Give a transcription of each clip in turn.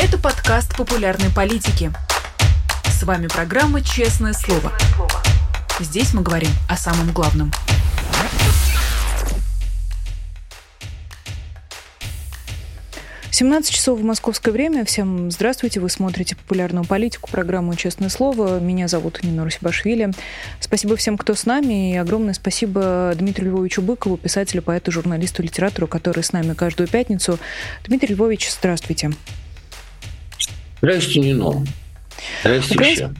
Это подкаст популярной политики. С вами программа «Честное слово». Здесь мы говорим о самом главном. 17 часов в московское время. Всем здравствуйте. Вы смотрите популярную политику, программу «Честное слово». Меня зовут Нина Русибашвили. Спасибо всем, кто с нами. И огромное спасибо Дмитрию Львовичу Быкову, писателю, поэту, журналисту, литератору, который с нами каждую пятницу. Дмитрий Львович, здравствуйте. Здравствуйте, Нина. Здравствуйте Украинск... все.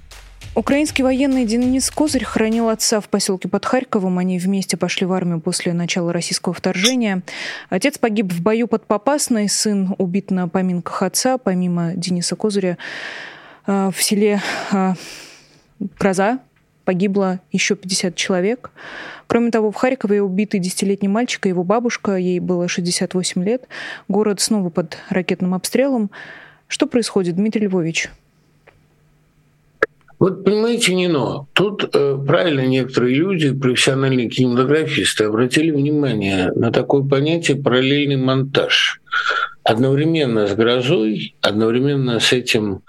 Украинский военный Денис Козырь хранил отца в поселке под Харьковом. Они вместе пошли в армию после начала российского вторжения. Отец погиб в бою под Попасной, сын убит на поминках отца. Помимо Дениса Козыря э, в селе э, Гроза погибло еще 50 человек. Кроме того, в Харькове убиты десятилетний мальчик и его бабушка, ей было 68 лет. Город снова под ракетным обстрелом. Что происходит, Дмитрий Львович? Вот понимаете, Нино, тут э, правильно некоторые люди, профессиональные кинематографисты, обратили внимание на такое понятие параллельный монтаж. Одновременно с грозой, одновременно с этим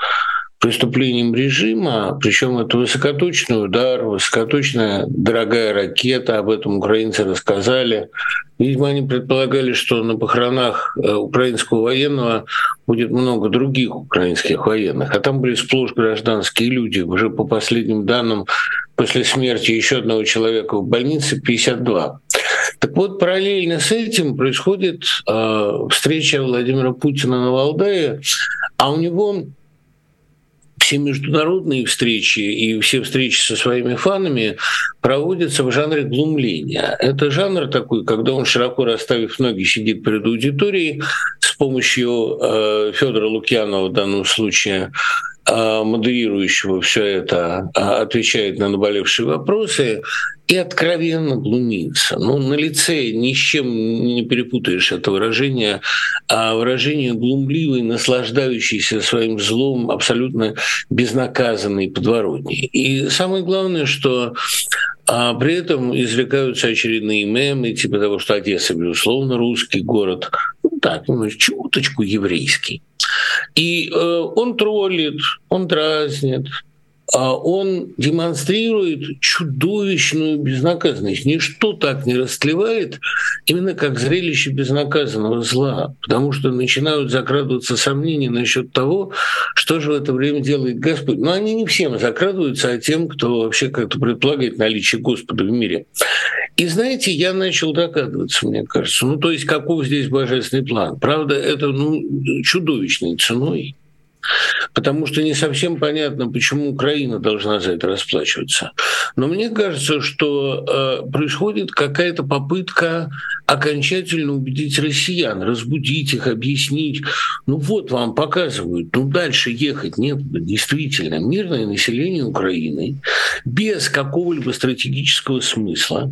преступлением режима, причем это высокоточный удар, высокоточная дорогая ракета, об этом украинцы рассказали. Видимо, они предполагали, что на похоронах э, украинского военного будет много других украинских военных, а там были сплошь гражданские люди. Уже по последним данным, после смерти еще одного человека в больнице 52. Так вот, параллельно с этим происходит э, встреча Владимира Путина на Валдае, а у него все международные встречи и все встречи со своими фанами проводятся в жанре глумления. Это жанр такой, когда он широко расставив ноги сидит перед аудиторией с помощью э, Федора Лукьянова в данном случае модерирующего все это, э, отвечает на наболевшие вопросы и откровенно глумится. Ну, на лице ни с чем не перепутаешь это выражение, а выражение глумливой, наслаждающейся своим злом, абсолютно безнаказанной подворотни. И самое главное, что а при этом извлекаются очередные мемы, типа того, что Одесса, безусловно, русский город, ну так, ну, чуточку еврейский. И э, он троллит, он дразнит, он демонстрирует чудовищную безнаказанность. Ничто так не растлевает, именно как зрелище безнаказанного зла, потому что начинают закрадываться сомнения насчет того, что же в это время делает Господь. Но они не всем закрадываются, а тем, кто вообще как-то предполагает наличие Господа в мире. И знаете, я начал догадываться, мне кажется, ну то есть каков здесь божественный план. Правда, это ну, чудовищной ценой потому что не совсем понятно, почему Украина должна за это расплачиваться. Но мне кажется, что э, происходит какая-то попытка окончательно убедить россиян, разбудить их, объяснить. Ну вот вам показывают, ну дальше ехать нет, действительно. Мирное население Украины без какого-либо стратегического смысла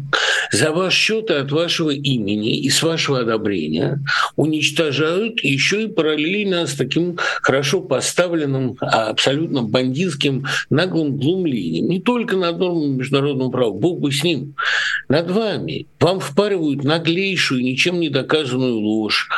за ваш счет и от вашего имени и с вашего одобрения уничтожают еще и параллельно с таким хорошо поставленным, а абсолютно бандитским наглым глумлением. Не только над нормами международного права, бог бы с ним, над вами. Вам впаривают наглее чистейшую, ничем не доказанную ложь.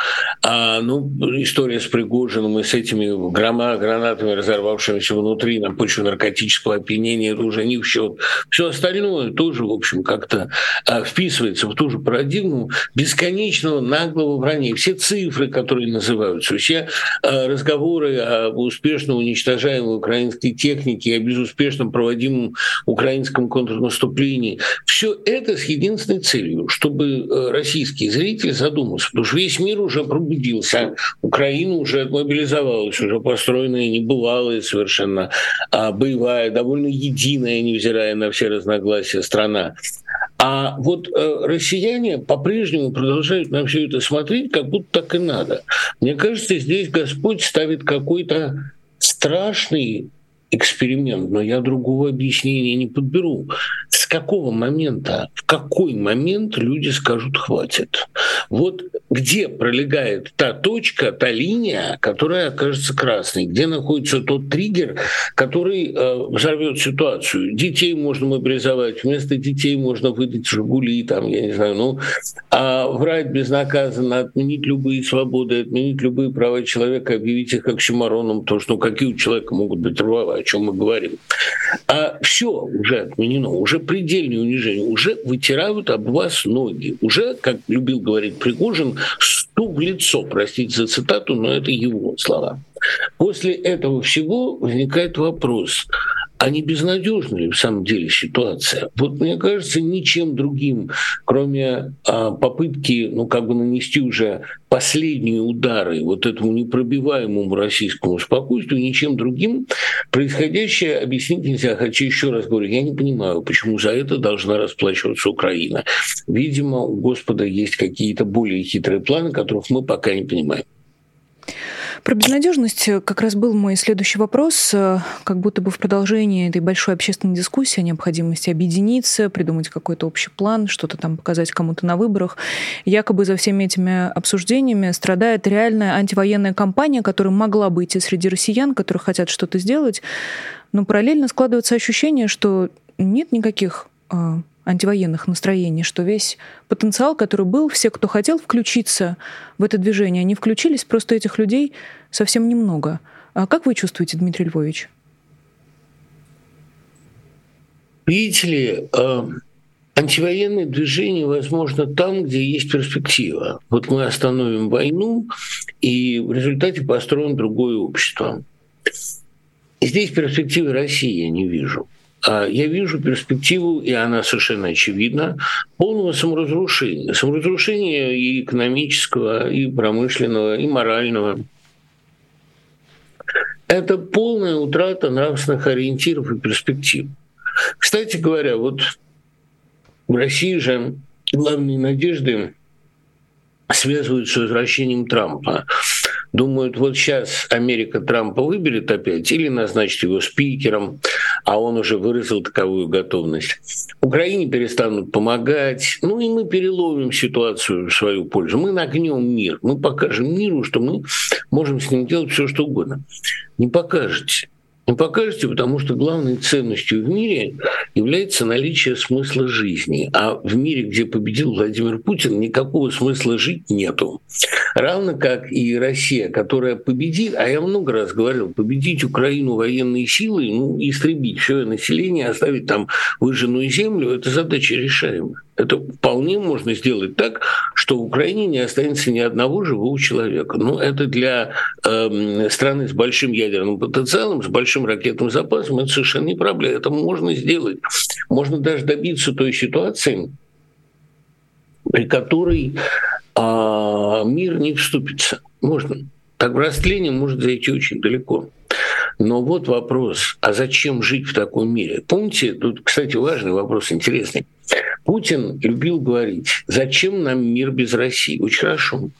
А, ну, история с Пригожиным и с этими грома, гранатами, разорвавшимися внутри на почве наркотического опьянения, это уже не в счет. Все остальное тоже, в общем, как-то а, вписывается в ту же парадигму бесконечного наглого вранья. Все цифры, которые называются, все а, разговоры об успешно уничтожаемой украинской технике, о безуспешном проводимом украинском контрнаступлении, все это с единственной целью, чтобы э, Россия российский зритель задумался, потому что весь мир уже пробудился, Украина уже отмобилизовалась, уже построенная небывалая совершенно а, боевая, довольно единая, невзирая на все разногласия страна. А вот э, россияне по-прежнему продолжают на все это смотреть, как будто так и надо. Мне кажется, здесь Господь ставит какой-то страшный эксперимент, но я другого объяснения не подберу. С какого момента, в какой момент люди скажут «хватит»? Вот где пролегает та точка, та линия, которая окажется красной, где находится тот триггер, который э, взорвет ситуацию. Детей можно мобилизовать, вместо детей можно выдать «Жигули», там, я не знаю, ну, а врать безнаказанно, отменить любые свободы, отменить любые права человека, объявить их оксюмароном, потому что ну, какие у человека могут быть права, о чем мы говорим. А все уже отменено, уже предельное унижение, уже вытирают об вас ноги, уже, как любил говорить Пригожин, стук в лицо, простите за цитату, но это его слова. После этого всего возникает вопрос, не безнадежна ли в самом деле ситуация? Вот мне кажется, ничем другим, кроме а, попытки, ну, как бы нанести уже последние удары вот этому непробиваемому российскому спокойствию, ничем другим происходящее объяснить нельзя. Хотя еще раз говорю, я не понимаю, почему за это должна расплачиваться Украина. Видимо, у Господа есть какие-то более хитрые планы, которых мы пока не понимаем. Про безнадежность э, как раз был мой следующий вопрос. Э, как будто бы в продолжении этой большой общественной дискуссии о необходимости объединиться, придумать какой-то общий план, что-то там показать кому-то на выборах. Якобы за всеми этими обсуждениями страдает реальная антивоенная кампания, которая могла быть и среди россиян, которые хотят что-то сделать. Но параллельно складывается ощущение, что нет никаких а, антивоенных настроений, что весь потенциал, который был, все, кто хотел включиться в это движение, они включились, просто этих людей совсем немного. А как вы чувствуете, Дмитрий Львович? Видите ли, э, антивоенное движение возможно там, где есть перспектива. Вот мы остановим войну, и в результате построим другое общество. Здесь перспективы России я не вижу. А я вижу перспективу, и она совершенно очевидна, полного саморазрушения. Саморазрушения и экономического, и промышленного, и морального. Это полная утрата нравственных ориентиров и перспектив. Кстати говоря, вот в России же главные надежды связывают с возвращением Трампа думают, вот сейчас Америка Трампа выберет опять или назначит его спикером, а он уже выразил таковую готовность. Украине перестанут помогать, ну и мы переловим ситуацию в свою пользу. Мы нагнем мир, мы покажем миру, что мы можем с ним делать все, что угодно. Не покажете. Не покажете, потому что главной ценностью в мире является наличие смысла жизни. А в мире, где победил Владимир Путин, никакого смысла жить нету. Равно как и Россия, которая победит, а я много раз говорил, победить Украину военной силой, ну, истребить все население, оставить там выжженную землю, это задача решаемая. Это вполне можно сделать так, что в Украине не останется ни одного живого человека. Ну, это для э, страны с большим ядерным потенциалом, с большим ракетным запасом, это совершенно не проблема. Это можно сделать. Можно даже добиться той ситуации, при которой э, мир не вступится. Можно. Так растление может зайти очень далеко. Но вот вопрос, а зачем жить в таком мире? Помните, тут, кстати, важный вопрос, интересный. Путин любил говорить, зачем нам мир без России? Очень хорошо.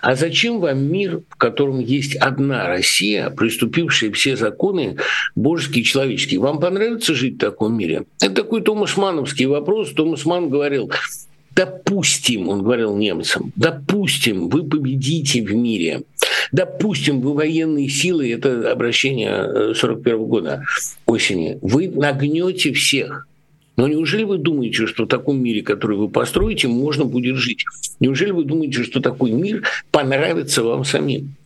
А зачем вам мир, в котором есть одна Россия, приступившая все законы божеские и человеческие? Вам понравится жить в таком мире? Это такой Томас Мановский вопрос. Томас Ман говорил, допустим, он говорил немцам, допустим, вы победите в мире, допустим, вы военные силы, это обращение 41 э, года осени, вы нагнете всех, но неужели вы думаете, что в таком мире, который вы построите, можно будет жить? Неужели вы думаете, что такой мир понравится вам самим?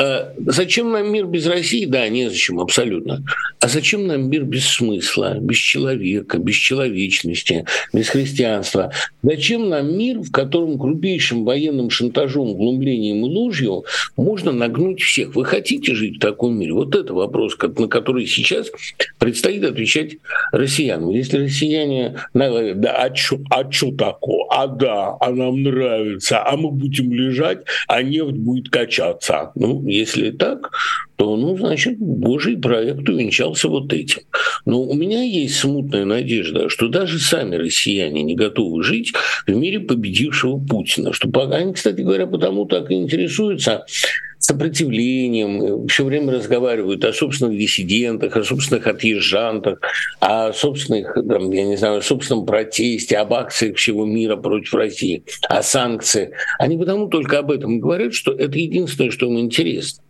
А зачем нам мир без России? Да, незачем, абсолютно. А зачем нам мир без смысла, без человека, без человечности, без христианства? Зачем нам мир, в котором грубейшим военным шантажом, глумлением и ложью можно нагнуть всех? Вы хотите жить в таком мире? Вот это вопрос, на который сейчас предстоит отвечать россиянам. Если россияне да, а что а чё такое? А да, а нам нравится, а мы будем лежать, а нефть будет качаться. Ну, если так, то, ну, значит, Божий проект увенчался вот этим. Но у меня есть смутная надежда, что даже сами россияне не готовы жить в мире победившего Путина. Что они, кстати говоря, потому так и интересуются сопротивлением, все время разговаривают о собственных диссидентах, о собственных отъезжантах, о собственных, там, я не знаю, о собственном протесте, об акциях всего мира против России, о санкциях. Они потому только об этом говорят, что это единственное, что им интересно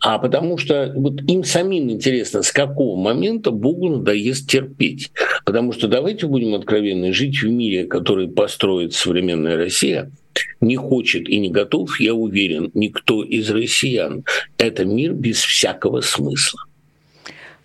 а потому что вот им самим интересно, с какого момента Богу надоест терпеть. Потому что давайте будем откровенны, жить в мире, который построит современная Россия, не хочет и не готов, я уверен, никто из россиян. Это мир без всякого смысла.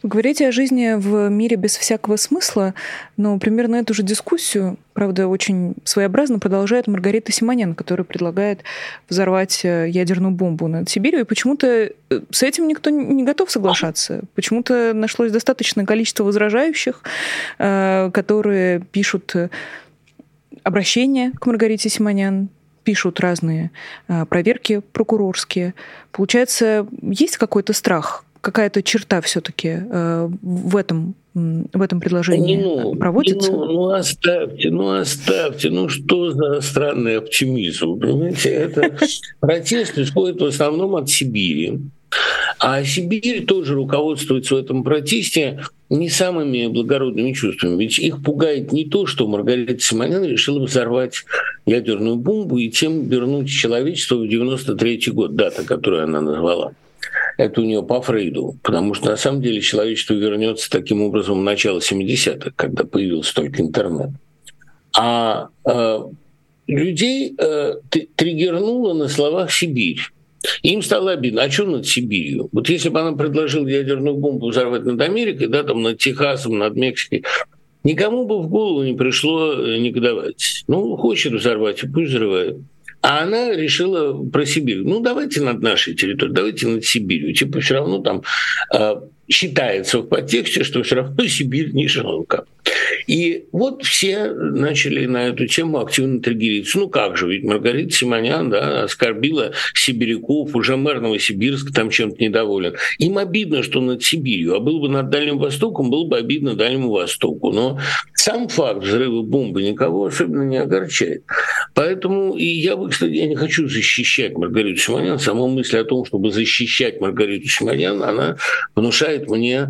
Говорите о жизни в мире без всякого смысла, но примерно эту же дискуссию, правда, очень своеобразно продолжает Маргарита Симонян, которая предлагает взорвать э, ядерную бомбу над Сибирью. И почему-то э, с этим никто не готов соглашаться. Почему-то нашлось достаточное количество возражающих, э, которые пишут обращения к Маргарите Симонян, пишут разные проверки прокурорские. Получается, есть какой-то страх какая-то черта все-таки э, в этом в этом предложении ну, проводится? Ну, ну оставьте, ну оставьте, ну что за странный оптимизм, понимаете? Это протест исходит в основном от Сибири. А Сибирь тоже руководствуется в этом протесте не самыми благородными чувствами. Ведь их пугает не то, что Маргарита Симонян решила взорвать ядерную бомбу и тем вернуть человечество в 93 год, дата, которую она назвала это у нее по Фрейду, потому что на самом деле человечество вернется таким образом в начало 70-х, когда появился только интернет. А э, людей э, триггернуло на словах Сибирь. Им стало обидно. А что над Сибирью? Вот если бы она предложила ядерную бомбу взорвать над Америкой, да, там над Техасом, над Мексикой, никому бы в голову не пришло э, негодовать. Ну, хочет взорвать, пусть взрывает. А она решила про Сибирь. Ну, давайте над нашей территорией, давайте над Сибирью. Типа все равно там э, считается в подтексте, что все равно Сибирь не жалко. И вот все начали на эту тему активно триггериться. Ну как же, ведь Маргарита Симонян да, оскорбила сибиряков, уже мэр Новосибирска там чем-то недоволен. Им обидно, что над Сибирью, а было бы над Дальним Востоком, было бы обидно Дальнему Востоку. Но сам факт взрыва бомбы никого особенно не огорчает. Поэтому и я бы, кстати, я не хочу защищать Маргариту Симонян. Сама мысль о том, чтобы защищать Маргариту Симонян, она внушает мне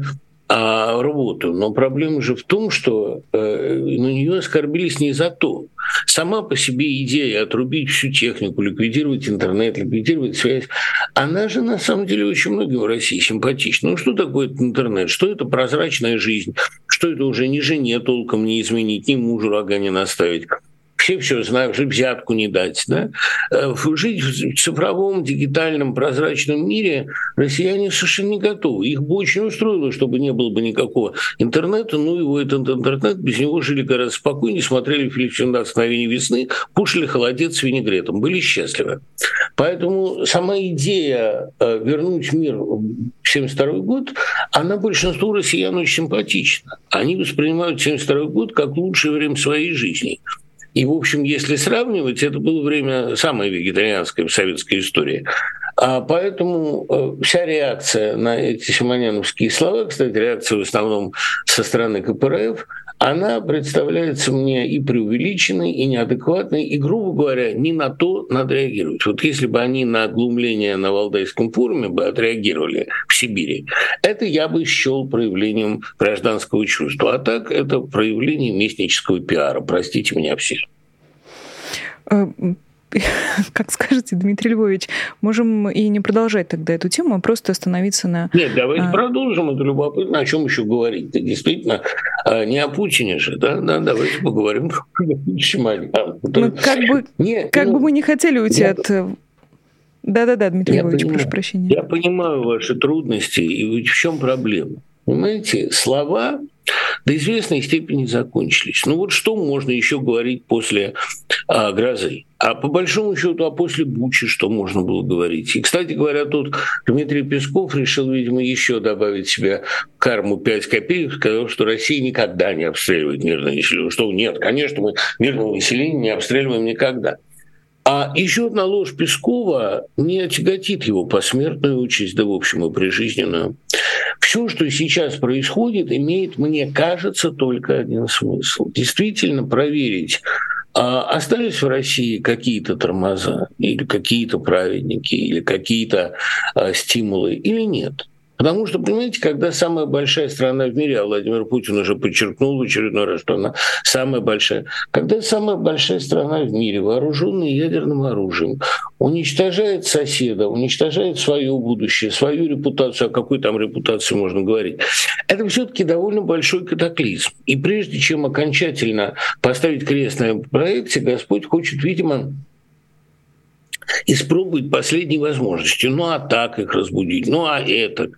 а, работу. Но проблема же в том, что э, на нее оскорбились не за то. Сама по себе идея отрубить всю технику, ликвидировать интернет, ликвидировать связь, она же на самом деле очень многим в России симпатична. Ну что такое интернет? Что это прозрачная жизнь? Что это уже ни жене толком не изменить, ни мужу рога не наставить? Все все знают, взятку не дать. Да? Э, жить в цифровом, дигитальном, прозрачном мире россияне совершенно не готовы. Их бы очень устроило, чтобы не было бы никакого интернета, ну его этот интернет, без него жили гораздо спокойнее, смотрели фильм «17 мгновений весны», кушали холодец с винегретом, были счастливы. Поэтому сама идея э, вернуть мир в 1972 год, она большинству россиян очень симпатична. Они воспринимают 1972 год как лучшее время своей жизни. И, в общем, если сравнивать, это было время самое вегетарианское в советской истории. А поэтому э, вся реакция на эти симоняновские слова, кстати, реакция в основном со стороны КПРФ, она представляется мне и преувеличенной, и неадекватной, и, грубо говоря, не на то надо реагировать. Вот если бы они на оглумление на Валдайском форуме бы отреагировали в Сибири, это я бы счел проявлением гражданского чувства. А так это проявление местнического пиара. Простите меня всех. Как скажете, Дмитрий Львович, можем и не продолжать тогда эту тему, а просто остановиться на... Нет, давайте а... продолжим, это любопытно, о чем еще говорить. -то. Действительно, а, не о Путине же, да? да давайте поговорим Ну, как бы, Нет, как ну, бы мы не хотели уйти я... от э, да-да-да, Дмитрий я Львович, понимаю, прошу прощения. Я понимаю ваши трудности, и в чем проблема? Понимаете, слова до известной степени закончились. Ну вот что можно еще говорить после а, грозы? А по большому счету, а после Бучи что можно было говорить? И, кстати говоря, тут Дмитрий Песков решил, видимо, еще добавить себе карму 5 копеек, сказал, что Россия никогда не обстреливает мирное население. Что нет, конечно, мы мирное население не обстреливаем никогда. А еще одна ложь Пескова не тяготит его посмертную участь, да, в общем, и прижизненную. Все, что сейчас происходит, имеет, мне кажется, только один смысл. Действительно проверить А остались в России какие-то тормоза, или какие-то праведники, или какие-то а, стимулы, или нет? Потому что, понимаете, когда самая большая страна в мире, а Владимир Путин уже подчеркнул в очередной раз, что она самая большая, когда самая большая страна в мире, вооруженная ядерным оружием, уничтожает соседа, уничтожает свое будущее, свою репутацию, о какой там репутации можно говорить, это все-таки довольно большой катаклизм. И прежде чем окончательно поставить крест на проекте, Господь хочет, видимо, испробует последней возможности. Ну, а так их разбудить, ну, а это.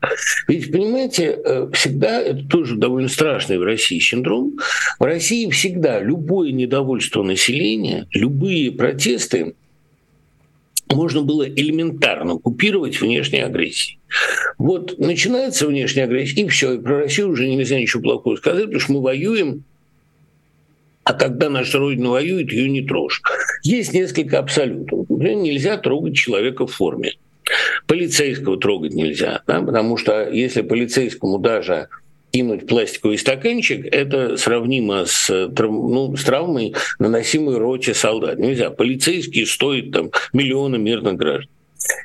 Ведь, понимаете, э, всегда, это тоже довольно страшный в России синдром, в России всегда любое недовольство населения, любые протесты можно было элементарно купировать внешней агрессией. Вот начинается внешняя агрессия, и все, и про Россию уже нельзя ничего плохого сказать, потому что мы воюем а когда наша Родина воюет, ее не трожь. Есть несколько абсолютов. Например, нельзя трогать человека в форме. Полицейского трогать нельзя, да? потому что если полицейскому даже кинуть пластиковый стаканчик, это сравнимо с, ну, с травмой, наносимой роте солдат. Нельзя. Полицейские стоят там миллионы мирных граждан.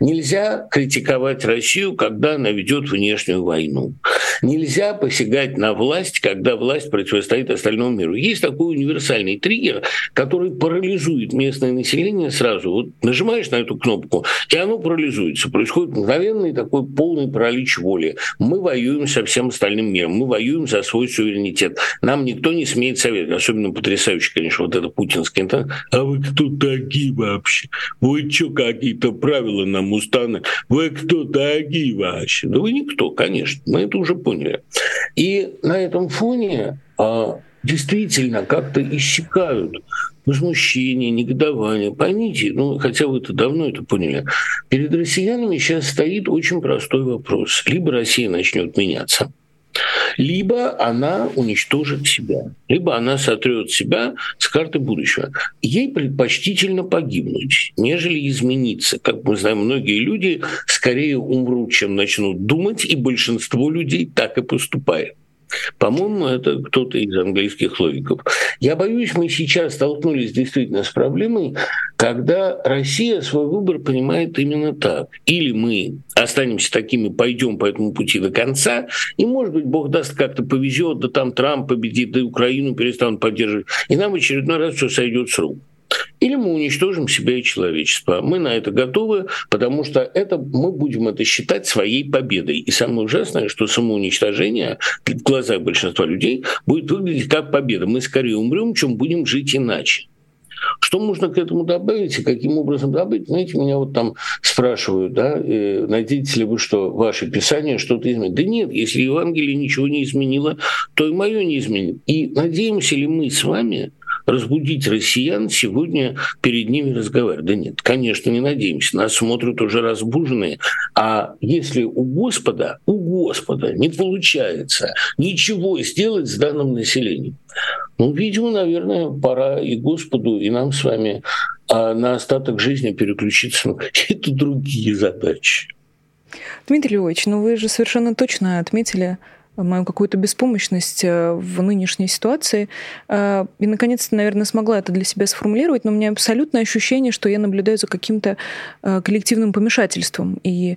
Нельзя критиковать Россию, когда она ведет внешнюю войну. Нельзя посягать на власть, когда власть противостоит остальному миру. Есть такой универсальный триггер, который парализует местное население сразу. Вот нажимаешь на эту кнопку, и оно парализуется. Происходит мгновенный такой полный паралич воли. Мы воюем со всем остальным миром, мы воюем за свой суверенитет. Нам никто не смеет советовать. Особенно потрясающе, конечно, вот это путинский. А вы кто такие вообще? Вы что, какие-то правила нам установили? Вы кто такие вообще? Да вы никто, конечно. Мы это уже поняли. И на этом фоне а, действительно как-то иссякают возмущение, негодование. Поймите, ну, хотя вы это давно это поняли, перед россиянами сейчас стоит очень простой вопрос. Либо Россия начнет меняться, либо она уничтожит себя, либо она сотрет себя с карты будущего. Ей предпочтительно погибнуть, нежели измениться. Как мы знаем, многие люди скорее умрут, чем начнут думать, и большинство людей так и поступает. По-моему, это кто-то из английских логиков. Я боюсь, мы сейчас столкнулись действительно с проблемой, когда Россия свой выбор понимает именно так. Или мы останемся такими, пойдем по этому пути до конца, и, может быть, Бог даст, как-то повезет, да там Трамп победит, да Украину перестанут поддерживать, и нам очередной раз все сойдет с рук или мы уничтожим себя и человечество. Мы на это готовы, потому что это, мы будем это считать своей победой. И самое ужасное, что самоуничтожение в глазах большинства людей будет выглядеть как победа. Мы скорее умрем, чем будем жить иначе. Что можно к этому добавить и каким образом добавить? Знаете, меня вот там спрашивают, да, э, надеетесь ли вы, что ваше Писание что-то изменит? Да нет, если Евангелие ничего не изменило, то и мое не изменит. И надеемся ли мы с вами, разбудить россиян сегодня перед ними разговаривать. Да нет, конечно, не надеемся. Нас смотрят уже разбуженные. А если у Господа, у Господа не получается ничего сделать с данным населением, ну, видимо, наверное, пора и Господу, и нам с вами а на остаток жизни переключиться на какие-то другие задачи. Дмитрий Львович, ну вы же совершенно точно отметили мою какую-то беспомощность э, в нынешней ситуации. Э, и, наконец-то, наверное, смогла это для себя сформулировать, но у меня абсолютное ощущение, что я наблюдаю за каким-то э, коллективным помешательством. И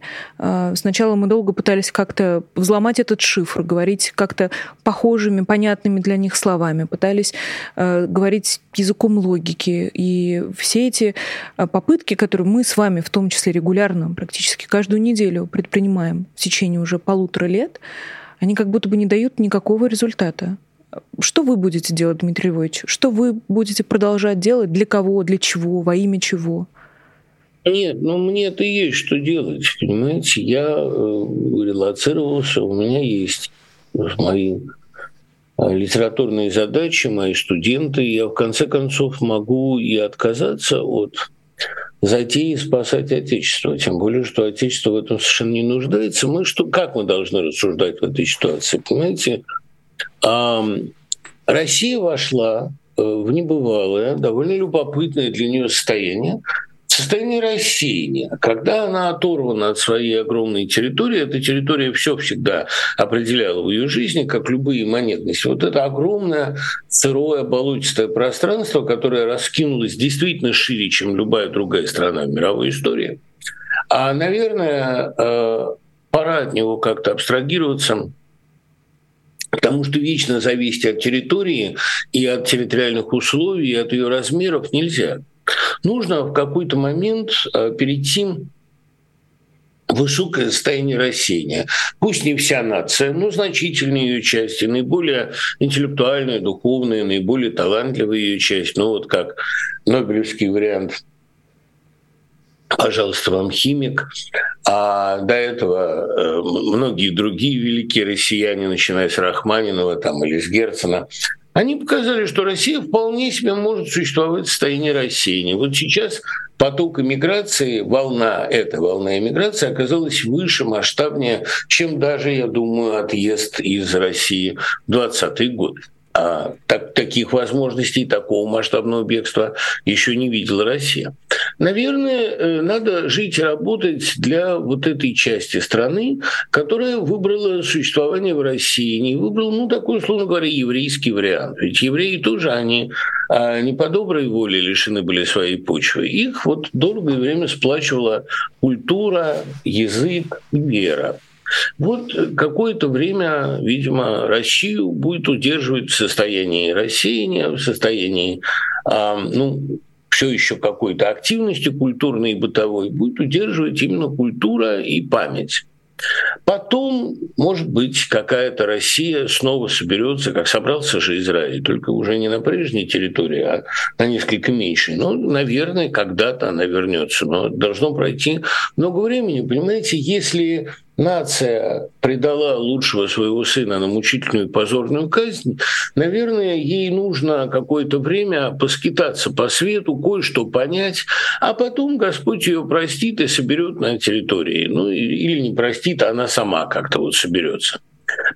сначала мы долго пытались как-то взломать этот шифр, говорить как-то похожими, понятными для них словами, пытались говорить языком логики. И все эти попытки, которые мы с вами, в том числе регулярно, практически каждую неделю предпринимаем в течение уже полутора лет, они как будто бы не дают никакого результата. Что вы будете делать, Дмитрий Львович? Что вы будете продолжать делать? Для кого? Для чего? Во имя чего? Нет, ну мне это есть что делать, понимаете? Я э, релацировался, у меня есть мои э, литературные задачи, мои студенты. Я в конце концов могу и отказаться от затеи спасать Отечество. Тем более, что Отечество в этом совершенно не нуждается. Мы что, как мы должны рассуждать в этой ситуации? Понимаете, Россия вошла э, в небывалое, довольно любопытное для нее состояние, состояние рассеяния. Когда она оторвана от своей огромной территории, эта территория все всегда определяла в ее жизни, как любые монетности. Вот это огромное сырое болотистое пространство, которое раскинулось действительно шире, чем любая другая страна в мировой истории. А, наверное, э, пора от него как-то абстрагироваться, Потому что вечно зависеть от территории и от территориальных условий, и от ее размеров нельзя. Нужно в какой-то момент э, перейти высокое состояние рассеяния. Пусть не вся нация, но значительные ее части, наиболее интеллектуальная, духовная, наиболее талантливая ее часть, ну вот как Нобелевский вариант пожалуйста, вам химик. А до этого э, многие другие великие россияне, начиная с Рахманинова там, или с Герцена, они показали, что Россия вполне себе может существовать в состоянии рассеяния. Вот сейчас поток иммиграции, волна, эта волна иммиграции оказалась выше, масштабнее, чем даже, я думаю, отъезд из России в 20-е годы. А так, таких возможностей, такого масштабного бегства еще не видела Россия. Наверное, э, надо жить и работать для вот этой части страны, которая выбрала существование в России, не выбрала, ну, такой, условно говоря, еврейский вариант. Ведь евреи тоже, они а, не по доброй воле лишены были своей почвы. Их вот долгое время сплачивала культура, язык вера. Вот какое-то время, видимо, Россию будет удерживать в состоянии рассеяния, в состоянии, э, ну, все еще какой-то активности культурной и бытовой, будет удерживать именно культура и память. Потом, может быть, какая-то Россия снова соберется, как собрался же Израиль, только уже не на прежней территории, а на несколько меньшей. Ну, наверное, когда-то она вернется, но должно пройти много времени. Понимаете, если нация предала лучшего своего сына на мучительную позорную казнь, наверное, ей нужно какое-то время поскитаться по свету, кое-что понять, а потом Господь ее простит и соберет на территории. Ну, или не простит, а она сама как-то вот соберется.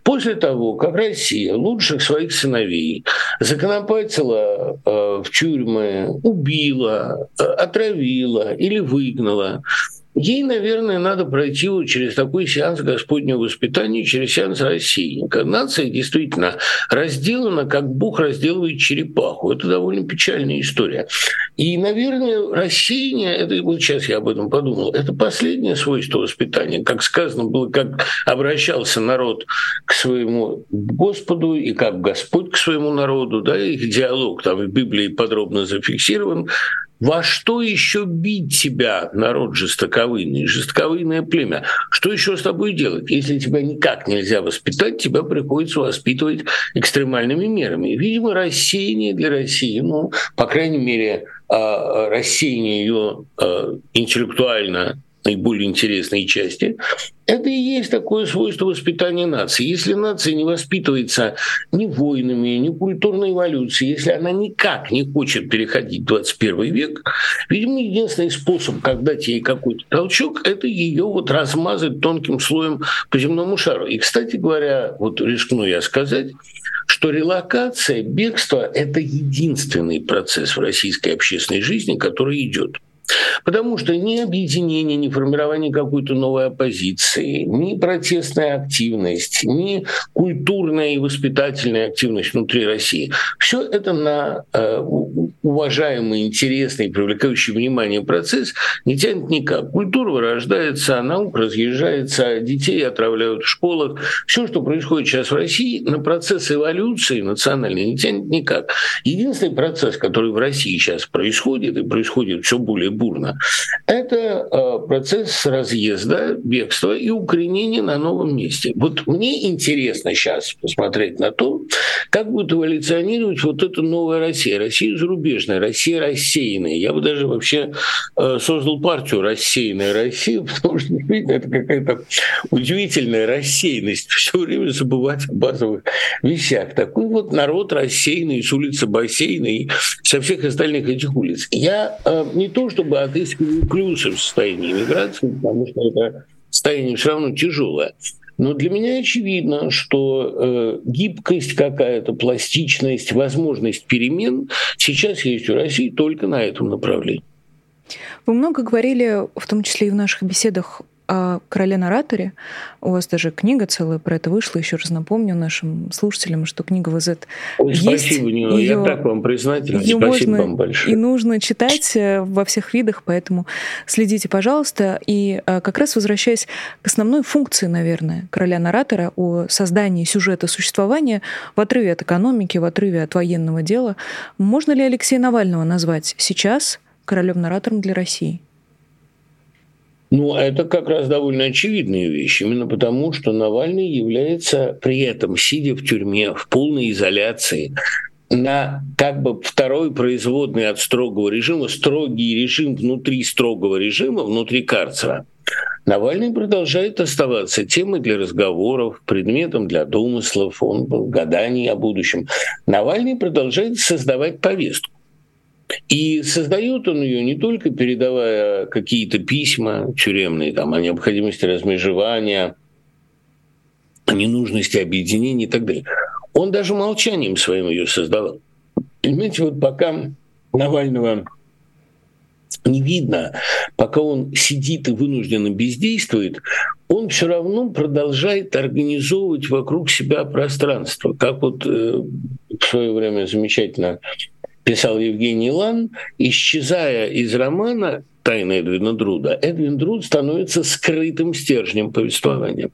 После того, как Россия лучших своих сыновей законопатила э, в тюрьмы, убила, э, отравила или выгнала, Ей, наверное, надо пройти вот через такой сеанс Господнего воспитания, через сеанс России. Нация действительно разделана, как Бог разделывает черепаху. Это довольно печальная история. И, наверное, рассеяние, это вот сейчас я об этом подумал, это последнее свойство воспитания. Как сказано было, как обращался народ к своему Господу и как Господь к своему народу, да, их диалог там в Библии подробно зафиксирован, во что еще бить тебя, народ жестоковыйный, жестоковыйное племя? Что еще с тобой делать? Если тебя никак нельзя воспитать, тебя приходится воспитывать экстремальными мерами. Видимо, рассеяние для России, ну, по крайней мере, а, рассеяние ее а, интеллектуально наиболее интересные части, это и есть такое свойство воспитания нации. Если нация не воспитывается ни войнами, ни культурной эволюцией, если она никак не хочет переходить в 21 век, видимо, единственный способ, как дать ей какой-то толчок, это ее вот размазать тонким слоем по земному шару. И, кстати говоря, вот рискну я сказать, что релокация, бегство – это единственный процесс в российской общественной жизни, который идет. Потому что ни объединение, ни формирование какой-то новой оппозиции, ни протестная активность, ни культурная и воспитательная активность внутри России, все это на э, уважаемый, интересный, привлекающий внимание процесс не тянет никак. Культура вырождается, наука разъезжается, детей отравляют в школах. Все, что происходит сейчас в России, на процесс эволюции национальной не тянет никак. Единственный процесс, который в России сейчас происходит, и происходит все более бурно, это э, процесс разъезда, бегства и укоренения на новом месте. Вот мне интересно сейчас посмотреть на то, как будет эволюционировать вот эта новая Россия, Россия зарубежная, Россия рассеянная. Я бы даже вообще э, создал партию «Рассеянная Россия», потому что действительно это какая-то удивительная рассеянность. Все время забывать о базовых вещах. Такой вот народ рассеянный с улицы Бассейна и со всех остальных этих улиц. Я э, не то чтобы отыскиваю плюсы в состоянии иммиграции, потому что это состояние все равно тяжелое. Но для меня очевидно, что э, гибкость какая-то, пластичность, возможность перемен сейчас есть у России только на этом направлении. Вы много говорили, в том числе и в наших беседах, о короле-нараторе. У вас даже книга целая про это вышла. Еще раз напомню нашим слушателям, что книга ВЗ Ой, есть. Спасибо, Нина. Ее, я так вам признателен. Ее спасибо можно вам большое. И нужно читать э, во всех видах, поэтому следите, пожалуйста. И э, как раз возвращаясь к основной функции, наверное, короля-наратора о создании сюжета существования в отрыве от экономики, в отрыве от военного дела, можно ли Алексея Навального назвать сейчас королем-наратором для России? Ну, это как раз довольно очевидная вещь, именно потому, что Навальный является при этом, сидя в тюрьме, в полной изоляции, на как бы второй производный от строгого режима, строгий режим внутри строгого режима, внутри карцера, Навальный продолжает оставаться темой для разговоров, предметом для домыслов, он гаданий о будущем. Навальный продолжает создавать повестку. И создает он ее не только передавая какие-то письма тюремные там, о необходимости размежевания, о ненужности объединения и так далее. Он даже молчанием своим ее создавал. Понимаете, вот пока Навального не видно, пока он сидит и вынужденно бездействует, он все равно продолжает организовывать вокруг себя пространство. Как вот э, в свое время замечательно писал Евгений Лан, исчезая из романа «Тайна Эдвина Друда», Эдвин Друд становится скрытым стержнем повествования.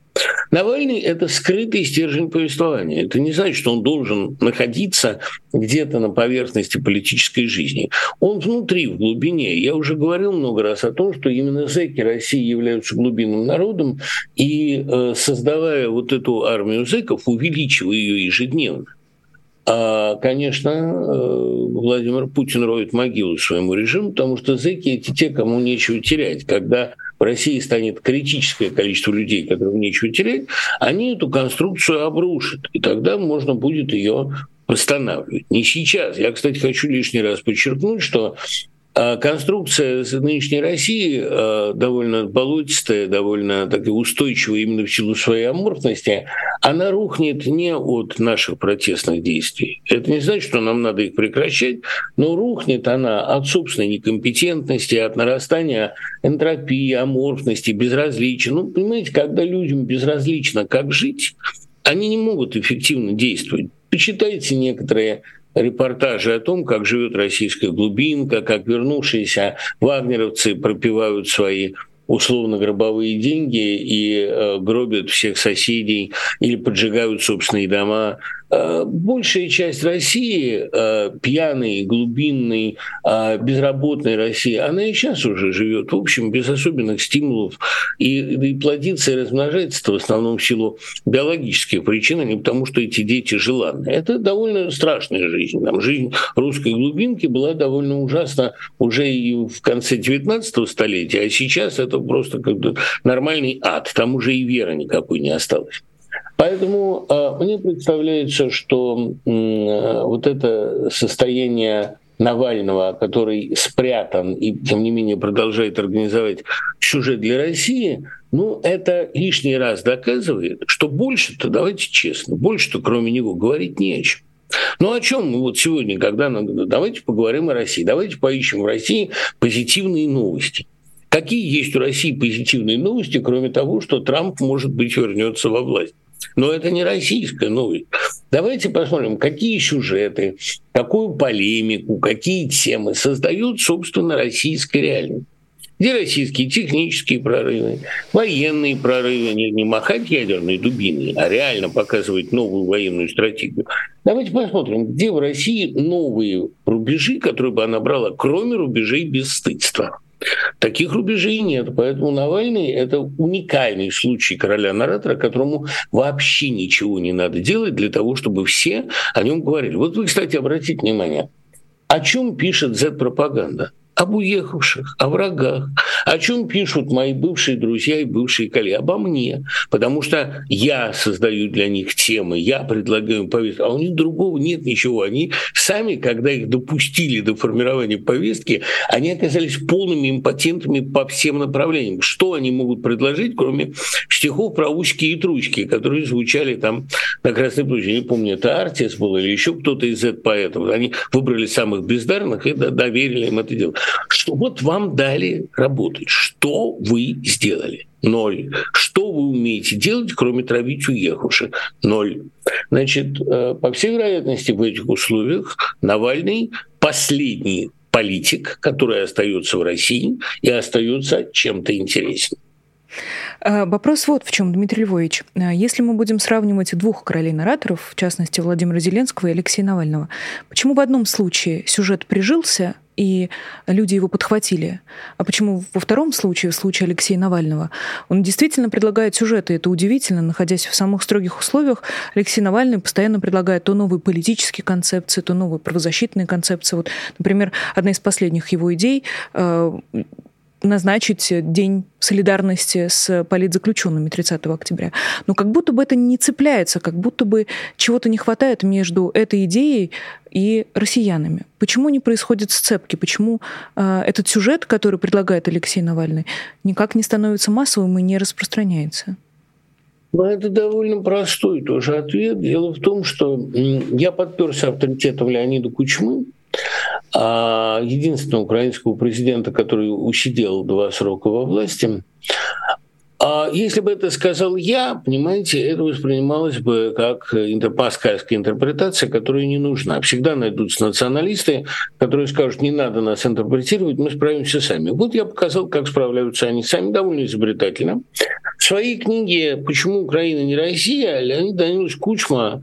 Навальный — это скрытый стержень повествования. Это не значит, что он должен находиться где-то на поверхности политической жизни. Он внутри, в глубине. Я уже говорил много раз о том, что именно зэки России являются глубинным народом, и э, создавая вот эту армию зэков, увеличивая ее ежедневно, а, конечно, э, Владимир Путин роет могилу своему режиму, потому что зэки – эти те, кому нечего терять. Когда в России станет критическое количество людей, которым нечего терять, они эту конструкцию обрушат, и тогда можно будет ее восстанавливать. Не сейчас. Я, кстати, хочу лишний раз подчеркнуть, что конструкция нынешней России а, довольно болотистая, довольно так устойчивая именно в силу своей аморфности, она рухнет не от наших протестных действий. Это не значит, что нам надо их прекращать, но рухнет она от собственной некомпетентности, от нарастания энтропии, аморфности, безразличия. Ну, понимаете, когда людям безразлично, как жить, они не могут эффективно действовать. Почитайте некоторые репортажи о том, как живет российская глубинка, как вернувшиеся вагнеровцы пропивают свои условно-гробовые деньги и э, гробят всех соседей или поджигают собственные дома большая часть России, э, пьяной, глубинной, э, безработной России, она и сейчас уже живет, в общем, без особенных стимулов. И, и плодится и размножается в основном в силу биологических причин, а не потому, что эти дети желанны. Это довольно страшная жизнь. Там жизнь русской глубинки была довольно ужасна уже и в конце 19 столетия, а сейчас это просто как бы нормальный ад. Там уже и веры никакой не осталось. Поэтому э, мне представляется, что э, вот это состояние Навального, который спрятан и, тем не менее, продолжает организовать сюжет для России, ну, это лишний раз доказывает, что больше-то, давайте честно, больше-то кроме него говорить не о чем. Ну о чем мы вот сегодня, когда надо, давайте поговорим о России, давайте поищем в России позитивные новости. Какие есть у России позитивные новости, кроме того, что Трамп, может быть, вернется во власть? Но это не российская новость. Давайте посмотрим, какие сюжеты, какую полемику, какие темы создают, собственно, российская реальность. Где российские технические прорывы, военные прорывы, не, не махать ядерные дубины, а реально показывать новую военную стратегию. Давайте посмотрим, где в России новые рубежи, которые бы она брала, кроме рубежей бесстыдства. Таких рубежей нет, поэтому Навальный – это уникальный случай короля-наратора, которому вообще ничего не надо делать для того, чтобы все о нем говорили. Вот вы, кстати, обратите внимание, о чем пишет Z-пропаганда – об уехавших, о врагах, о чем пишут мои бывшие друзья и бывшие коллеги, обо мне, потому что я создаю для них темы, я предлагаю повестку, а у них другого нет ничего. Они сами, когда их допустили до формирования повестки, они оказались полными импотентами по всем направлениям. Что они могут предложить, кроме стихов про учки и тручки, которые звучали там на Красной площади. Не помню, это Артис был или еще кто-то из этих поэтов. Они выбрали самых бездарных и доверили им это дело. Что вот вам дали работать. Что вы сделали? Ноль. Что вы умеете делать, кроме травить уехавших? Ноль. Значит, э, по всей вероятности, в этих условиях Навальный последний политик, который остается в России и остается чем-то интересным. А, вопрос вот в чем, Дмитрий Львович. А, если мы будем сравнивать двух королей-нараторов, в частности Владимира Зеленского и Алексея Навального, почему в одном случае сюжет прижился, и люди его подхватили. А почему во втором случае, в случае Алексея Навального, он действительно предлагает сюжеты. Это удивительно. Находясь в самых строгих условиях, Алексей Навальный постоянно предлагает то новые политические концепции, то новые правозащитные концепции. Вот, например, одна из последних его идей э, назначить День солидарности с политзаключенными 30 октября. Но как будто бы это не цепляется, как будто бы чего-то не хватает между этой идеей и россиянами. Почему не происходят сцепки? Почему э, этот сюжет, который предлагает Алексей Навальный, никак не становится массовым и не распространяется? Ну, это довольно простой тоже ответ. Дело в том, что я подперся авторитетом Леонида Кучмы, а единственного украинского президента, который усидел два срока во власти. А если бы это сказал я, понимаете, это воспринималось бы как паскальская интерпретация, которая не нужна. Всегда найдутся националисты, которые скажут, не надо нас интерпретировать, мы справимся сами. Вот я показал, как справляются они сами довольно изобретательно. В своей книге «Почему Украина не Россия» Леонид Данилович Кучма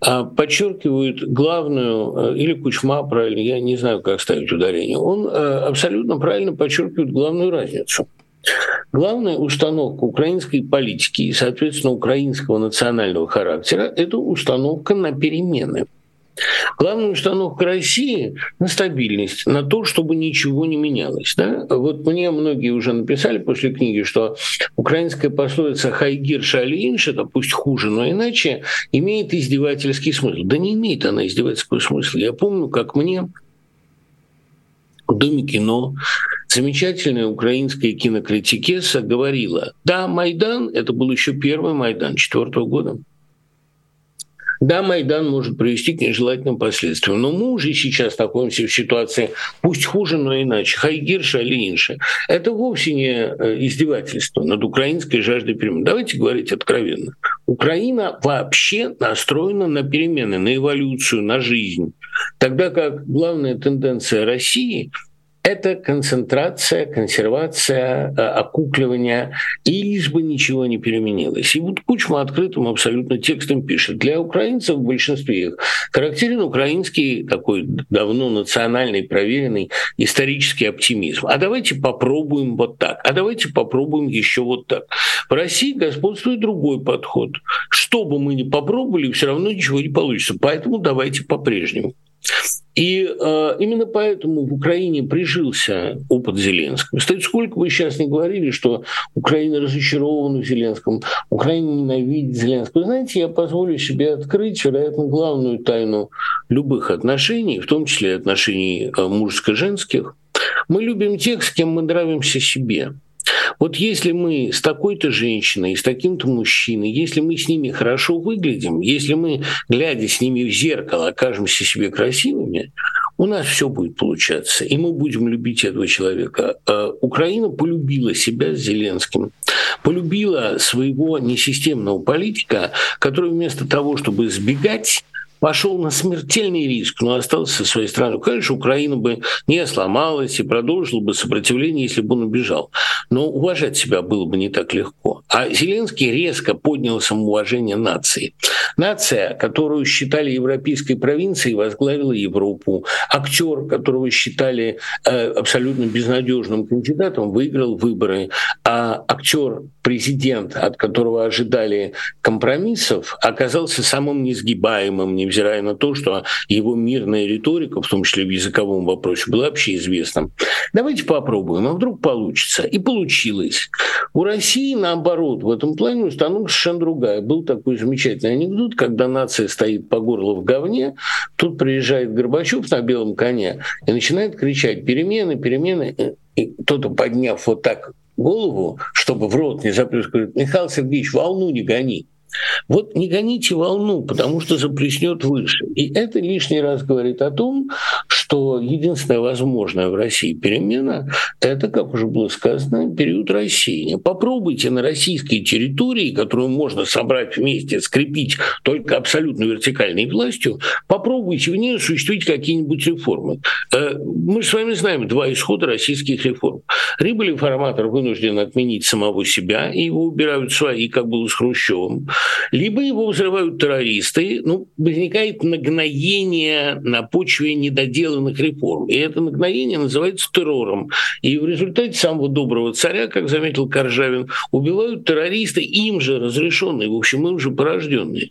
а, подчеркивают главную, э, или Кучма, правильно, я не знаю, как ставить ударение, он э, абсолютно правильно подчеркивает главную разницу. Главная установка украинской политики и, соответственно, украинского национального характера – это установка на перемены – Главная установка России на стабильность, на то, чтобы ничего не менялось. Да? Вот мне многие уже написали после книги, что украинская пословица «хайгир шалинш» — это пусть хуже, но иначе, имеет издевательский смысл. Да не имеет она издевательского смысла. Я помню, как мне в Доме кино замечательная украинская кинокритикесса говорила, да, Майдан, это был еще первый Майдан четвертого года, да, Майдан может привести к нежелательным последствиям, но мы уже сейчас находимся в ситуации, пусть хуже, но иначе, хайгирша или инша. Это вовсе не э, издевательство над украинской жаждой перемен. Давайте говорить откровенно. Украина вообще настроена на перемены, на эволюцию, на жизнь. Тогда как главная тенденция России это концентрация, консервация, э, окукливание, и лишь бы ничего не переменилось. И вот Кучма открытым абсолютно текстом пишет. Для украинцев в большинстве их характерен украинский такой давно национальный, проверенный исторический оптимизм. А давайте попробуем вот так, а давайте попробуем еще вот так. В России господствует другой подход. Что бы мы ни попробовали, все равно ничего не получится. Поэтому давайте по-прежнему. И э, именно поэтому в Украине прижился опыт Зеленского. Кстати, сколько вы сейчас не говорили, что Украина разочарована в Зеленском, Украина ненавидит Зеленского. Знаете, я позволю себе открыть, вероятно, главную тайну любых отношений, в том числе отношений э, мужско-женских. Мы любим тех, с кем мы нравимся себе. Вот если мы с такой-то женщиной, с таким-то мужчиной, если мы с ними хорошо выглядим, если мы, глядя с ними в зеркало, окажемся себе красивыми, у нас все будет получаться, и мы будем любить этого человека. А Украина полюбила себя с Зеленским, полюбила своего несистемного политика, который вместо того, чтобы сбегать, пошел на смертельный риск, но остался со своей страной. Конечно, Украина бы не сломалась и продолжила бы сопротивление, если бы он убежал. Но уважать себя было бы не так легко. А Зеленский резко поднял самоуважение нации. Нация, которую считали европейской провинцией, возглавила Европу. Актер, которого считали э, абсолютно безнадежным кандидатом, выиграл выборы. А актер, президент, от которого ожидали компромиссов, оказался самым несгибаемым, невзирая на то, что его мирная риторика, в том числе в языковом вопросе, была вообще известна. Давайте попробуем, а вдруг получится. И получилось. У России, наоборот, в этом плане установка совершенно другая. Был такой замечательный анекдот, когда нация стоит по горло в говне, тут приезжает Горбачев на белом коне и начинает кричать «перемены, перемены». И кто-то, подняв вот так голову, чтобы в рот не заплюс, говорит, Михаил Сергеевич, волну не гони. Вот не гоните волну, потому что заплеснет выше. И это лишний раз говорит о том, что единственная возможная в России перемена – это, как уже было сказано, период рассеяния. Попробуйте на российской территории, которую можно собрать вместе, скрепить только абсолютно вертикальной властью, попробуйте в ней осуществить какие-нибудь реформы. Э, мы с вами знаем два исхода российских реформ. Либо реформатор вынужден отменить самого себя, и его убирают свои, как было с Хрущевым либо его взрывают террористы, ну, возникает нагноение на почве недоделанных реформ. И это нагноение называется террором. И в результате самого доброго царя, как заметил Коржавин, убивают террористы, им же разрешенные, в общем, им же порожденные.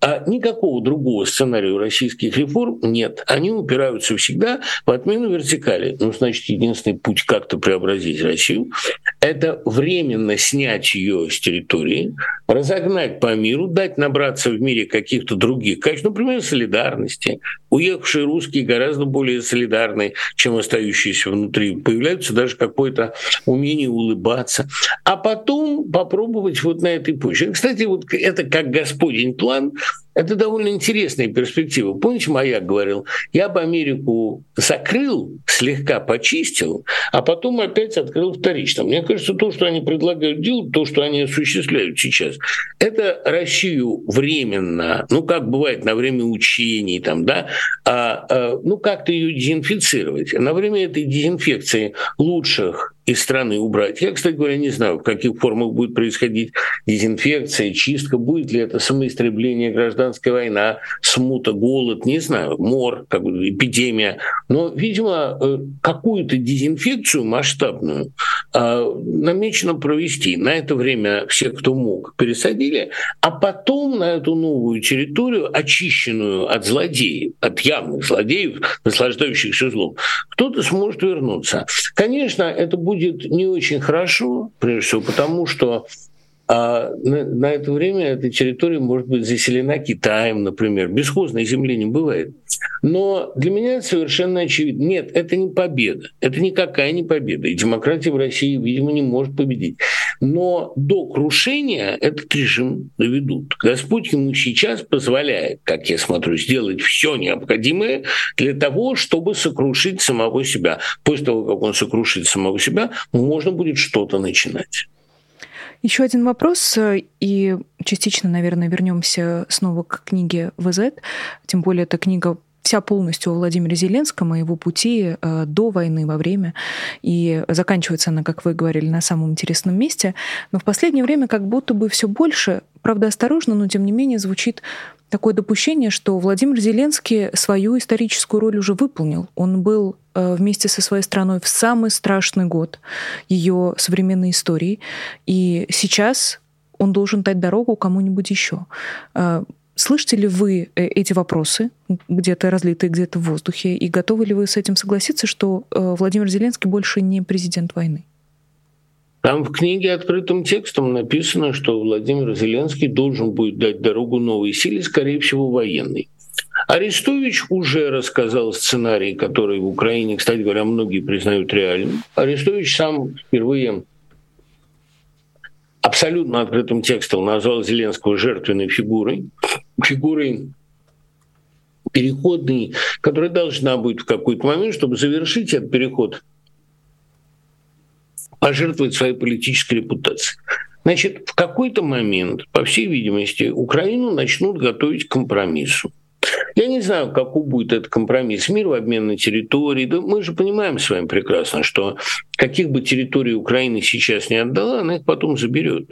А никакого другого сценария российских реформ нет. Они упираются всегда в отмену вертикали. Ну, значит, единственный путь как-то преобразить Россию – это временно снять ее с территории, разогнать по миру, дать набраться в мире каких-то других качеств, например, солидарности. Уехавшие русские гораздо более солидарны, чем остающиеся внутри. Появляется даже какое-то умение улыбаться. А потом попробовать вот на этой почве. Кстати, вот это как Господень план, это довольно интересная перспектива. Помните, Маяк говорил, я бы Америку закрыл, слегка почистил, а потом опять открыл вторично. Мне кажется, то, что они предлагают делать, то, что они осуществляют сейчас, это Россию временно, ну, как бывает на время учений, там, да, а, а, ну, как-то ее дезинфицировать. На время этой дезинфекции лучших из страны убрать. Я, кстати говоря, не знаю, в каких формах будет происходить дезинфекция, чистка, будет ли это самоистребление, гражданская война, смута, голод, не знаю, мор, как бы, эпидемия. Но, видимо, э, какую-то дезинфекцию масштабную э, намечено провести. На это время все, кто мог, пересадили, а потом на эту новую территорию, очищенную от злодеев, от явных злодеев, наслаждающихся злом, кто-то сможет вернуться. Конечно, это будет не очень хорошо, прежде всего потому, что а на, на это время эта территория может быть заселена Китаем, например. Бесхозной земли не бывает. Но для меня это совершенно очевидно. Нет, это не победа. Это никакая не победа. И демократия в России, видимо, не может победить. Но до крушения этот режим доведут. Господь ему сейчас позволяет, как я смотрю, сделать все необходимое для того, чтобы сокрушить самого себя. После того, как он сокрушит самого себя, можно будет что-то начинать. Еще один вопрос, и частично, наверное, вернемся снова к книге ВЗ, тем более эта книга вся полностью о Владимире Зеленском и его пути э, до войны, во время. И заканчивается она, как вы говорили, на самом интересном месте. Но в последнее время как будто бы все больше, правда осторожно, но тем не менее звучит такое допущение, что Владимир Зеленский свою историческую роль уже выполнил. Он был э, вместе со своей страной в самый страшный год ее современной истории. И сейчас он должен дать дорогу кому-нибудь еще. Э, слышите ли вы э, эти вопросы, где-то разлитые где-то в воздухе, и готовы ли вы с этим согласиться, что Владимир Зеленский больше не президент войны? Там в книге открытым текстом написано, что Владимир Зеленский должен будет дать дорогу новой силе, скорее всего, военной. Арестович уже рассказал сценарий, который в Украине, кстати говоря, многие признают реальным. Арестович сам впервые абсолютно открытым текстом назвал Зеленского жертвенной фигурой, фигурой переходной, которая должна быть в какой-то момент, чтобы завершить этот переход пожертвовать своей политической репутацией. Значит, в какой-то момент, по всей видимости, Украину начнут готовить к компромиссу. Я не знаю, какой будет этот компромисс. Мир в обмен на территории. Да мы же понимаем с вами прекрасно, что каких бы территорий Украина сейчас не отдала, она их потом заберет.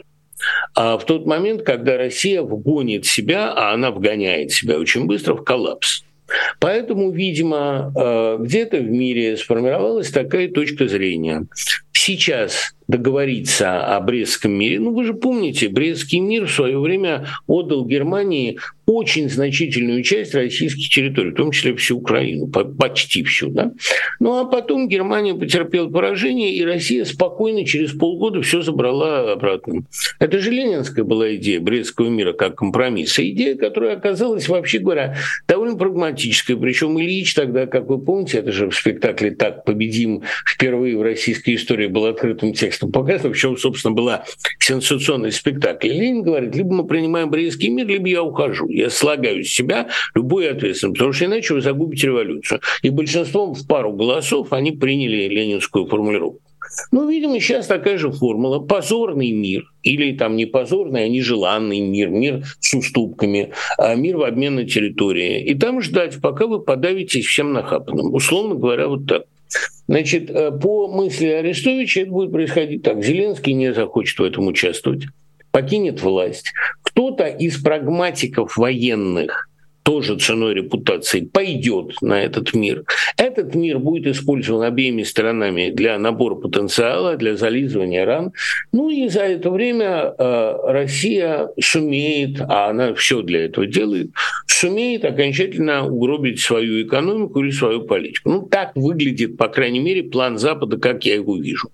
А в тот момент, когда Россия вгонит себя, а она вгоняет себя очень быстро в коллапс. Поэтому, видимо, э, где-то в мире сформировалась такая точка зрения. Сейчас договориться о Брестском мире. Ну, вы же помните, Брестский мир в свое время отдал Германии очень значительную часть российских территорий, в том числе всю Украину, почти всю. Да? Ну а потом Германия потерпела поражение, и Россия спокойно через полгода все забрала обратно. Это же ленинская была идея Брестского мира как компромисса. Идея, которая оказалась, вообще говоря, довольно прагматической. Причем Ильич тогда, как вы помните, это же в спектакле «Так победим» впервые в российской истории был открытым текстом там показано, в чем, собственно, была сенсационный спектакль. Ленин говорит, либо мы принимаем Брестский мир, либо я ухожу. Я слагаю с себя любую ответственность, потому что иначе вы загубите революцию. И большинством в пару голосов они приняли ленинскую формулировку. Ну, видимо, сейчас такая же формула. Позорный мир, или там не позорный, а нежеланный мир, мир с уступками, а мир в обмен на территории. И там ждать, пока вы подавитесь всем нахапанным. Условно говоря, вот так. Значит, э, по мысли Арестовича это будет происходить так. Зеленский не захочет в этом участвовать, покинет власть. Кто-то из прагматиков военных тоже ценой репутации, пойдет на этот мир. Этот мир будет использован обеими сторонами для набора потенциала, для зализывания ран. Ну и за это время э, Россия сумеет, а она все для этого делает, сумеет окончательно угробить свою экономику или свою политику. Ну так выглядит, по крайней мере, план Запада, как я его вижу.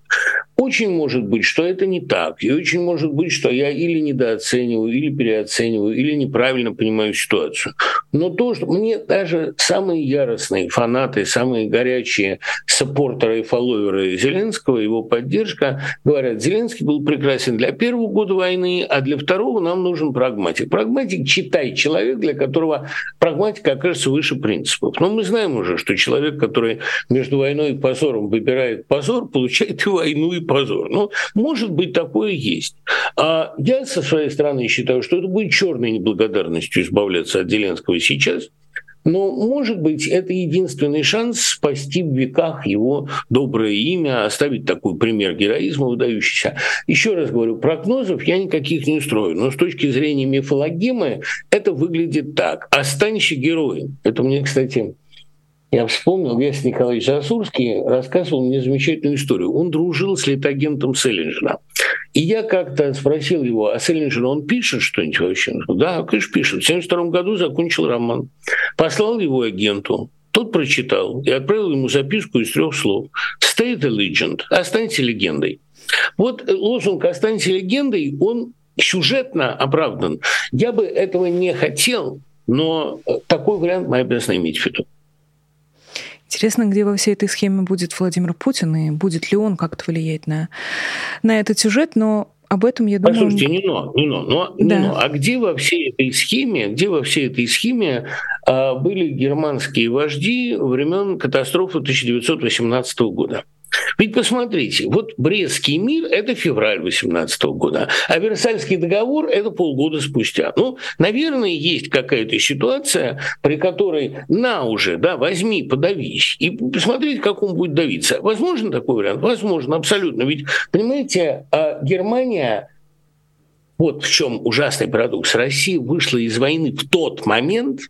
Очень может быть, что это не так, и очень может быть, что я или недооцениваю, или переоцениваю, или неправильно понимаю ситуацию. Но то, что мне даже самые яростные фанаты, самые горячие саппортеры и фолловеры Зеленского, его поддержка, говорят, Зеленский был прекрасен для первого года войны, а для второго нам нужен прагматик. Прагматик, читай, человек, для которого прагматика окажется выше принципов. Но мы знаем уже, что человек, который между войной и позором выбирает позор, получает и войну, и позор. Ну, может быть, такое есть. А я со своей стороны считаю, что это будет черной неблагодарностью избавляться от Зеленского сейчас. Но, может быть, это единственный шанс спасти в веках его доброе имя, оставить такой пример героизма выдающийся. Еще раз говорю, прогнозов я никаких не строю, но с точки зрения мифологемы это выглядит так. Останься героем. Это мне, кстати, я вспомнил, Вес Николаевич Засурский рассказывал мне замечательную историю. Он дружил с летагентом Селлинджера. И я как-то спросил его, а Селлинджер, он пишет что-нибудь вообще? Да, конечно, пишет. В 1972 году закончил роман. Послал его агенту. Тот прочитал и отправил ему записку из трех слов. «Stay the legend» – «Останься легендой». Вот лозунг «Останься легендой», он сюжетно оправдан. Я бы этого не хотел, но такой вариант мы обязаны иметь в виду. Интересно, где во всей этой схеме будет Владимир Путин, и будет ли он как-то влиять на, на этот сюжет, но об этом, я думаю... Послушайте, не но, не но, но, да. не но. А где во всей этой схеме, где во всей этой схеме а, были германские вожди времен катастрофы 1918 года? Ведь посмотрите, вот Брестский мир – это февраль 18 года, а Версальский договор – это полгода спустя. Ну, наверное, есть какая-то ситуация, при которой на уже, да, возьми, подавись, и посмотреть, как он будет давиться. Возможно такой вариант? Возможно, абсолютно. Ведь, понимаете, а Германия вот в чем ужасный парадокс. Россия вышла из войны в тот момент,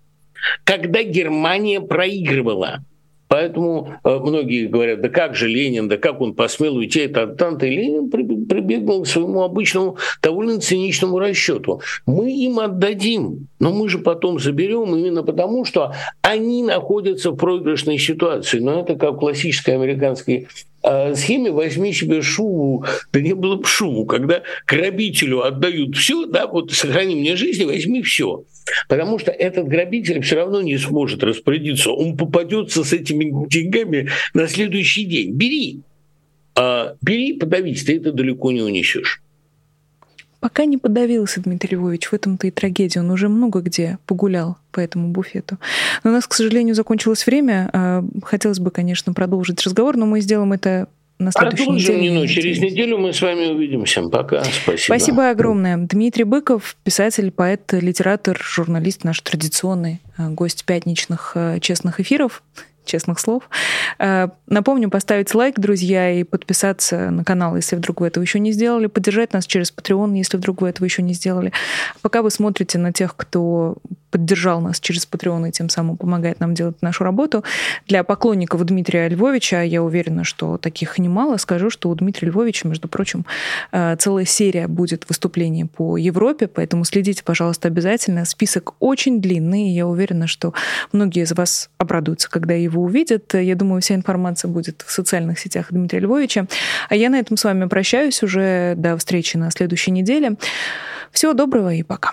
когда Германия проигрывала. Поэтому э, многие говорят, да как же Ленин, да как он посмел уйти от Антанты. Ленин прибегнул к своему обычному довольно циничному расчету. Мы им отдадим, но мы же потом заберем именно потому, что они находятся в проигрышной ситуации. Но это как в классической американской э, схеме возьми себе шубу, да не было бы шубу, когда грабителю отдают все, да, вот сохрани мне жизнь, возьми все. Потому что этот грабитель все равно не сможет распорядиться. Он попадется с этими деньгами на следующий день. Бери. А, бери, подавись, ты это далеко не унесешь. Пока не подавился Дмитрий Львович, в этом-то и трагедия. Он уже много где погулял по этому буфету. Но у нас, к сожалению, закончилось время. А, хотелось бы, конечно, продолжить разговор, но мы сделаем это на следующей Продолжим неделе. Не, через неделю мы с вами увидимся. Пока. Спасибо. Спасибо огромное. Дмитрий Быков, писатель, поэт, литератор, журналист, наш традиционный э, гость пятничных э, честных эфиров честных слов. Э, напомню, поставить лайк, друзья, и подписаться на канал, если вдруг вы этого еще не сделали, поддержать нас через Patreon, если вдруг вы этого еще не сделали. Пока вы смотрите на тех, кто поддержал нас через Patreon и тем самым помогает нам делать нашу работу. Для поклонников Дмитрия Львовича, я уверена, что таких немало, скажу, что у Дмитрия Львовича, между прочим, э, целая серия будет выступлений по Европе, поэтому следите, пожалуйста, обязательно. Список очень длинный, и я уверена, что многие из вас обрадуются, когда его увидят. Я думаю, вся информация будет в социальных сетях Дмитрия Львовича. А я на этом с вами прощаюсь уже до встречи на следующей неделе. Всего доброго и пока.